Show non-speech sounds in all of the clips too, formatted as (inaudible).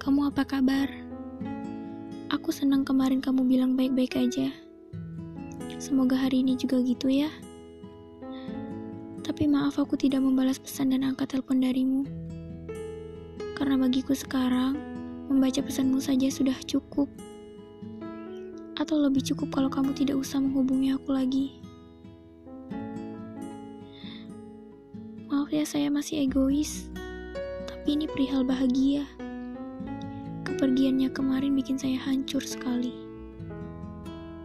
apa kabar? Aku senang kemarin kamu bilang baik-baik aja. Semoga hari ini juga gitu ya. Tapi maaf aku tidak membalas pesan dan angkat telepon darimu. Karena bagiku sekarang, membaca pesanmu saja sudah cukup. Atau lebih cukup kalau kamu tidak usah menghubungi aku lagi. Maaf ya saya masih egois, tapi ini perihal bahagia. Kepergiannya kemarin bikin saya hancur sekali.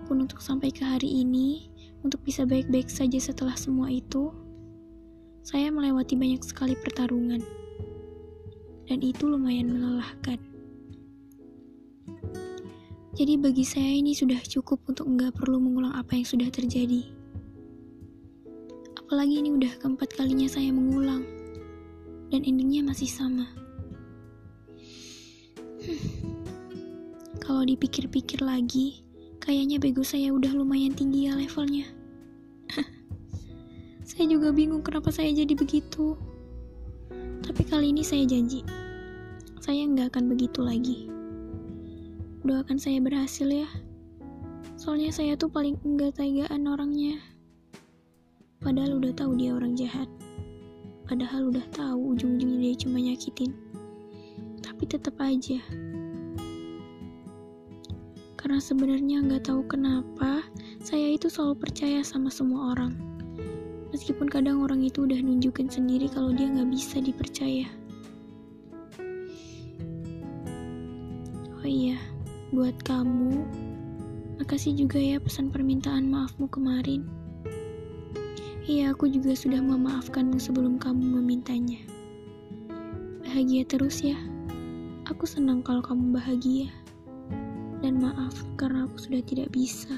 Pun untuk sampai ke hari ini, untuk bisa baik-baik saja setelah semua itu, saya melewati banyak sekali pertarungan. Dan itu lumayan melelahkan. Jadi bagi saya ini sudah cukup untuk enggak perlu mengulang apa yang sudah terjadi. Apalagi ini udah keempat kalinya saya mengulang. Dan endingnya masih sama. Kalau dipikir-pikir lagi, kayaknya bego saya udah lumayan tinggi ya levelnya. (laughs) saya juga bingung kenapa saya jadi begitu. Tapi kali ini saya janji, saya nggak akan begitu lagi. Doakan saya berhasil ya. Soalnya saya tuh paling enggak tegaan orangnya. Padahal udah tahu dia orang jahat. Padahal udah tahu ujung-ujungnya dia cuma nyakitin tapi tetap aja. Karena sebenarnya nggak tahu kenapa, saya itu selalu percaya sama semua orang. Meskipun kadang orang itu udah nunjukin sendiri kalau dia nggak bisa dipercaya. Oh iya, buat kamu, makasih juga ya pesan permintaan maafmu kemarin. Iya, aku juga sudah memaafkanmu sebelum kamu memintanya. Bahagia terus ya. Aku senang kalau kamu bahagia. Dan maaf karena aku sudah tidak bisa.